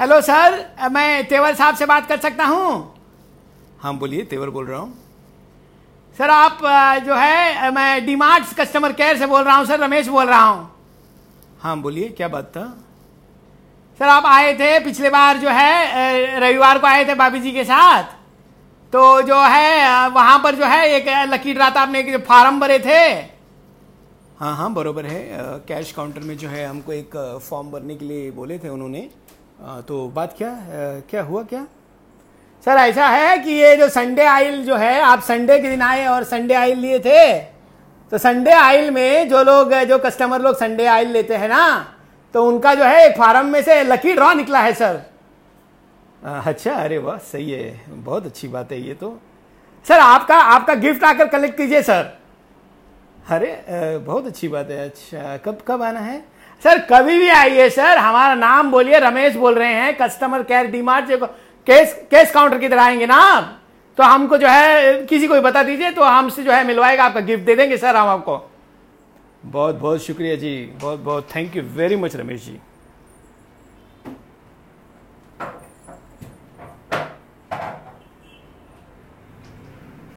Hello sir मैं तेवर साहब से बात कर सकता हूँ हाँ बोलिए तेवर बोल रहा हूँ। सर आप जो है मैं डीमार्ट कस्टमर केयर से बोल रहा हूँ सर रमेश बोल रहा हूँ। हाँ बोलिए क्या बात था? सर आप आए थे पिछले बार जो है रविवार को आए थे भाभी जी के साथ। तो जो है वहाँ पर जो है एक लकी ड्रा था आपने एक फॉर्म भरे थे। हाँ हाँ बरोबर है। कैश काउंटर में जो है हमको एक फॉर्म भरने के लिए बोले थे उन्होंने। तो बात क्या क्या हुआ क्या? सर ऐसा है कि ये जो संडे आइल जो है आप संडे के दिन आए और संडे आइल लिए थे? तो संडे आइल में जो लोग जो कस्टमर लोग संडे आइल लेते हैं ना तो उनका जो है एक फार्म में से लकी ड्रॉ निकला है सर। अ, अच्छा अरे वाह सही है बहुत अच्छी बात है ये तो। सर आपका आपका गिफ्ट आकर कलेक्ट कीजिए सर। अरे बहुत अच्छी बात है अच्छा कब कब आना है? सर, कभी भी आइए, सर, हमारा नाम बोलिए, रमेश बोल रहे हैं कस्टमर केयर डीमार्ट से केस केस काउंटर की तरह आएँगे ना आप? तो हमको जो है, किसी को भी बता दीजिए तो हमसे जो है मिलवाएगा, आपका गिफ्ट दे देंगे, सर, हम आपको। बहुत बहुत शुक्रिया जी, बहुत बहुत thank you very much Ramesh ji.